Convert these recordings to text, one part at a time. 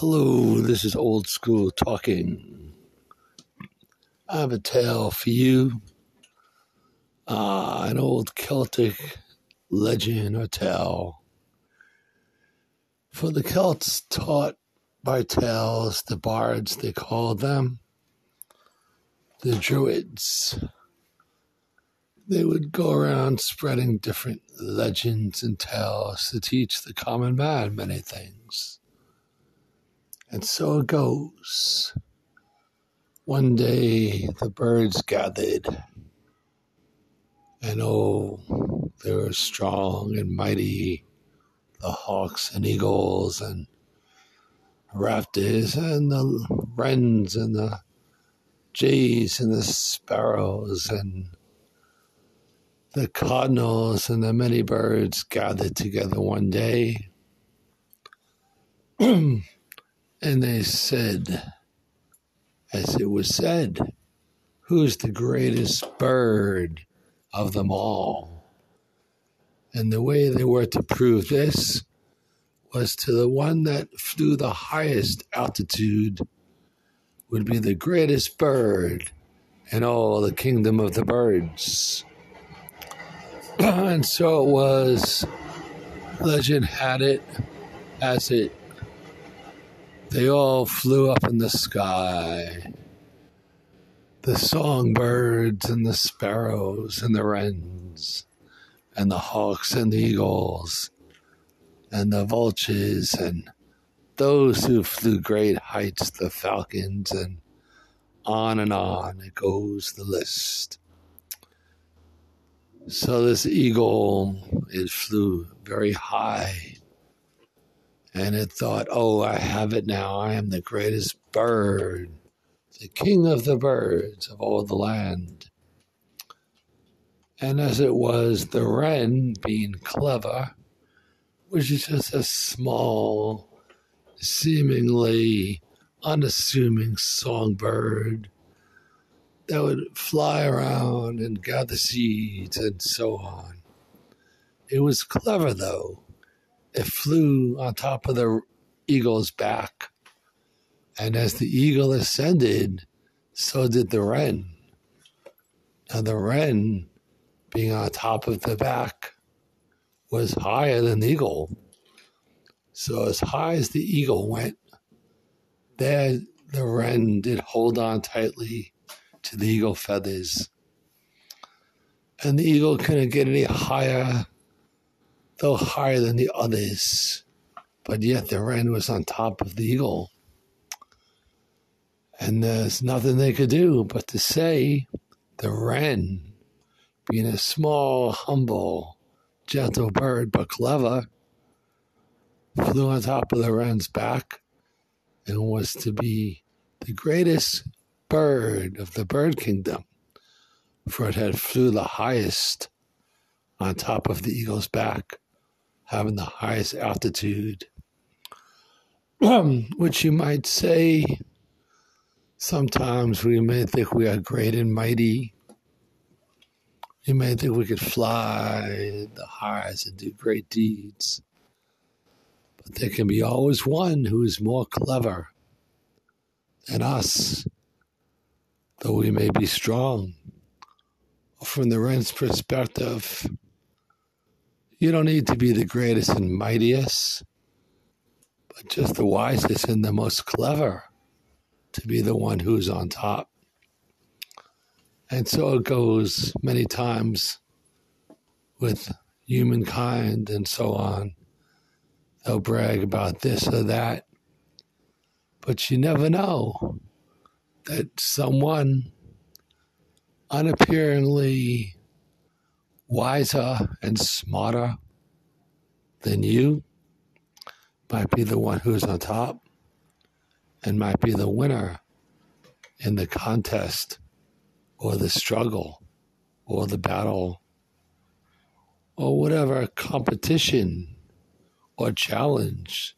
Hello, this is Old School Talking. I have a tale for you. Uh, an old Celtic legend or tale. For the Celts taught by tales, the bards they called them, the Druids. They would go around spreading different legends and tales to teach the common man many things. And so it goes. One day the birds gathered, and oh, they were strong and mighty the hawks and eagles and raptors and the wrens and the jays and the sparrows and the cardinals and the many birds gathered together one day. And they said, as it was said, Who's the greatest bird of them all? And the way they were to prove this was to the one that flew the highest altitude would be the greatest bird in all the kingdom of the birds. and so it was. Legend had it as it they all flew up in the sky. The songbirds and the sparrows and the wrens and the hawks and the eagles and the vultures and those who flew great heights, the falcons, and on and on it goes the list. So this eagle, it flew very high and it thought, oh, I have it now. I am the greatest bird, the king of the birds of all the land. And as it was, the wren, being clever, was just a small, seemingly unassuming songbird that would fly around and gather seeds and so on. It was clever, though it flew on top of the eagle's back. And as the eagle ascended, so did the wren. Now, the wren, being on top of the back, was higher than the eagle. So, as high as the eagle went, there the wren did hold on tightly to the eagle feathers. And the eagle couldn't get any higher though higher than the others, but yet the wren was on top of the eagle. And there's nothing they could do but to say the wren, being a small, humble, gentle bird, but clever, flew on top of the wren's back and was to be the greatest bird of the bird kingdom, for it had flew the highest on top of the eagle's back having the highest altitude, which you might say sometimes we may think we are great and mighty. You may think we could fly the highest and do great deeds. But there can be always one who is more clever than us, though we may be strong. From the wren's perspective, you don't need to be the greatest and mightiest, but just the wisest and the most clever to be the one who's on top. And so it goes many times with humankind and so on. They'll brag about this or that, but you never know that someone unappearingly wiser and smarter than you might be the one who's on top and might be the winner in the contest or the struggle or the battle or whatever competition or challenge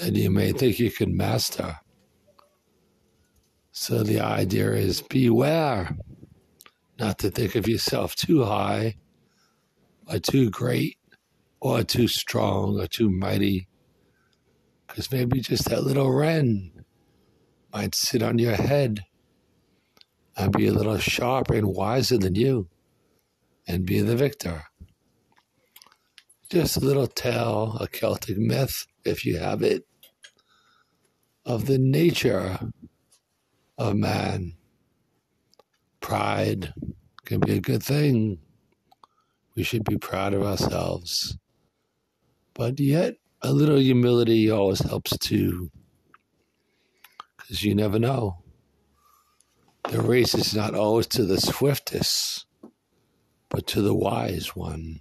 that you may think you can master. So the idea is beware not to think of yourself too high or too great or too strong or too mighty, Because maybe just that little wren might sit on your head and be a little sharper and wiser than you and be the victor. Just a little tale, a Celtic myth, if you have it, of the nature of man. Pride can be a good thing. We should be proud of ourselves. But yet, a little humility always helps too. Because you never know. The race is not always to the swiftest, but to the wise one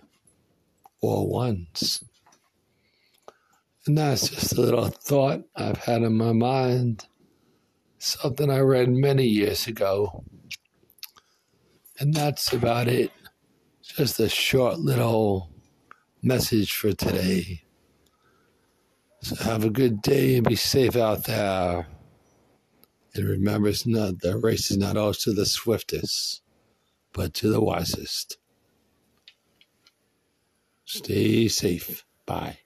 or ones. And that's just a little thought I've had in my mind, something I read many years ago. And that's about it. Just a short little message for today. So have a good day and be safe out there. And remember, it's not, the race is not always to the swiftest, but to the wisest. Stay safe. Bye.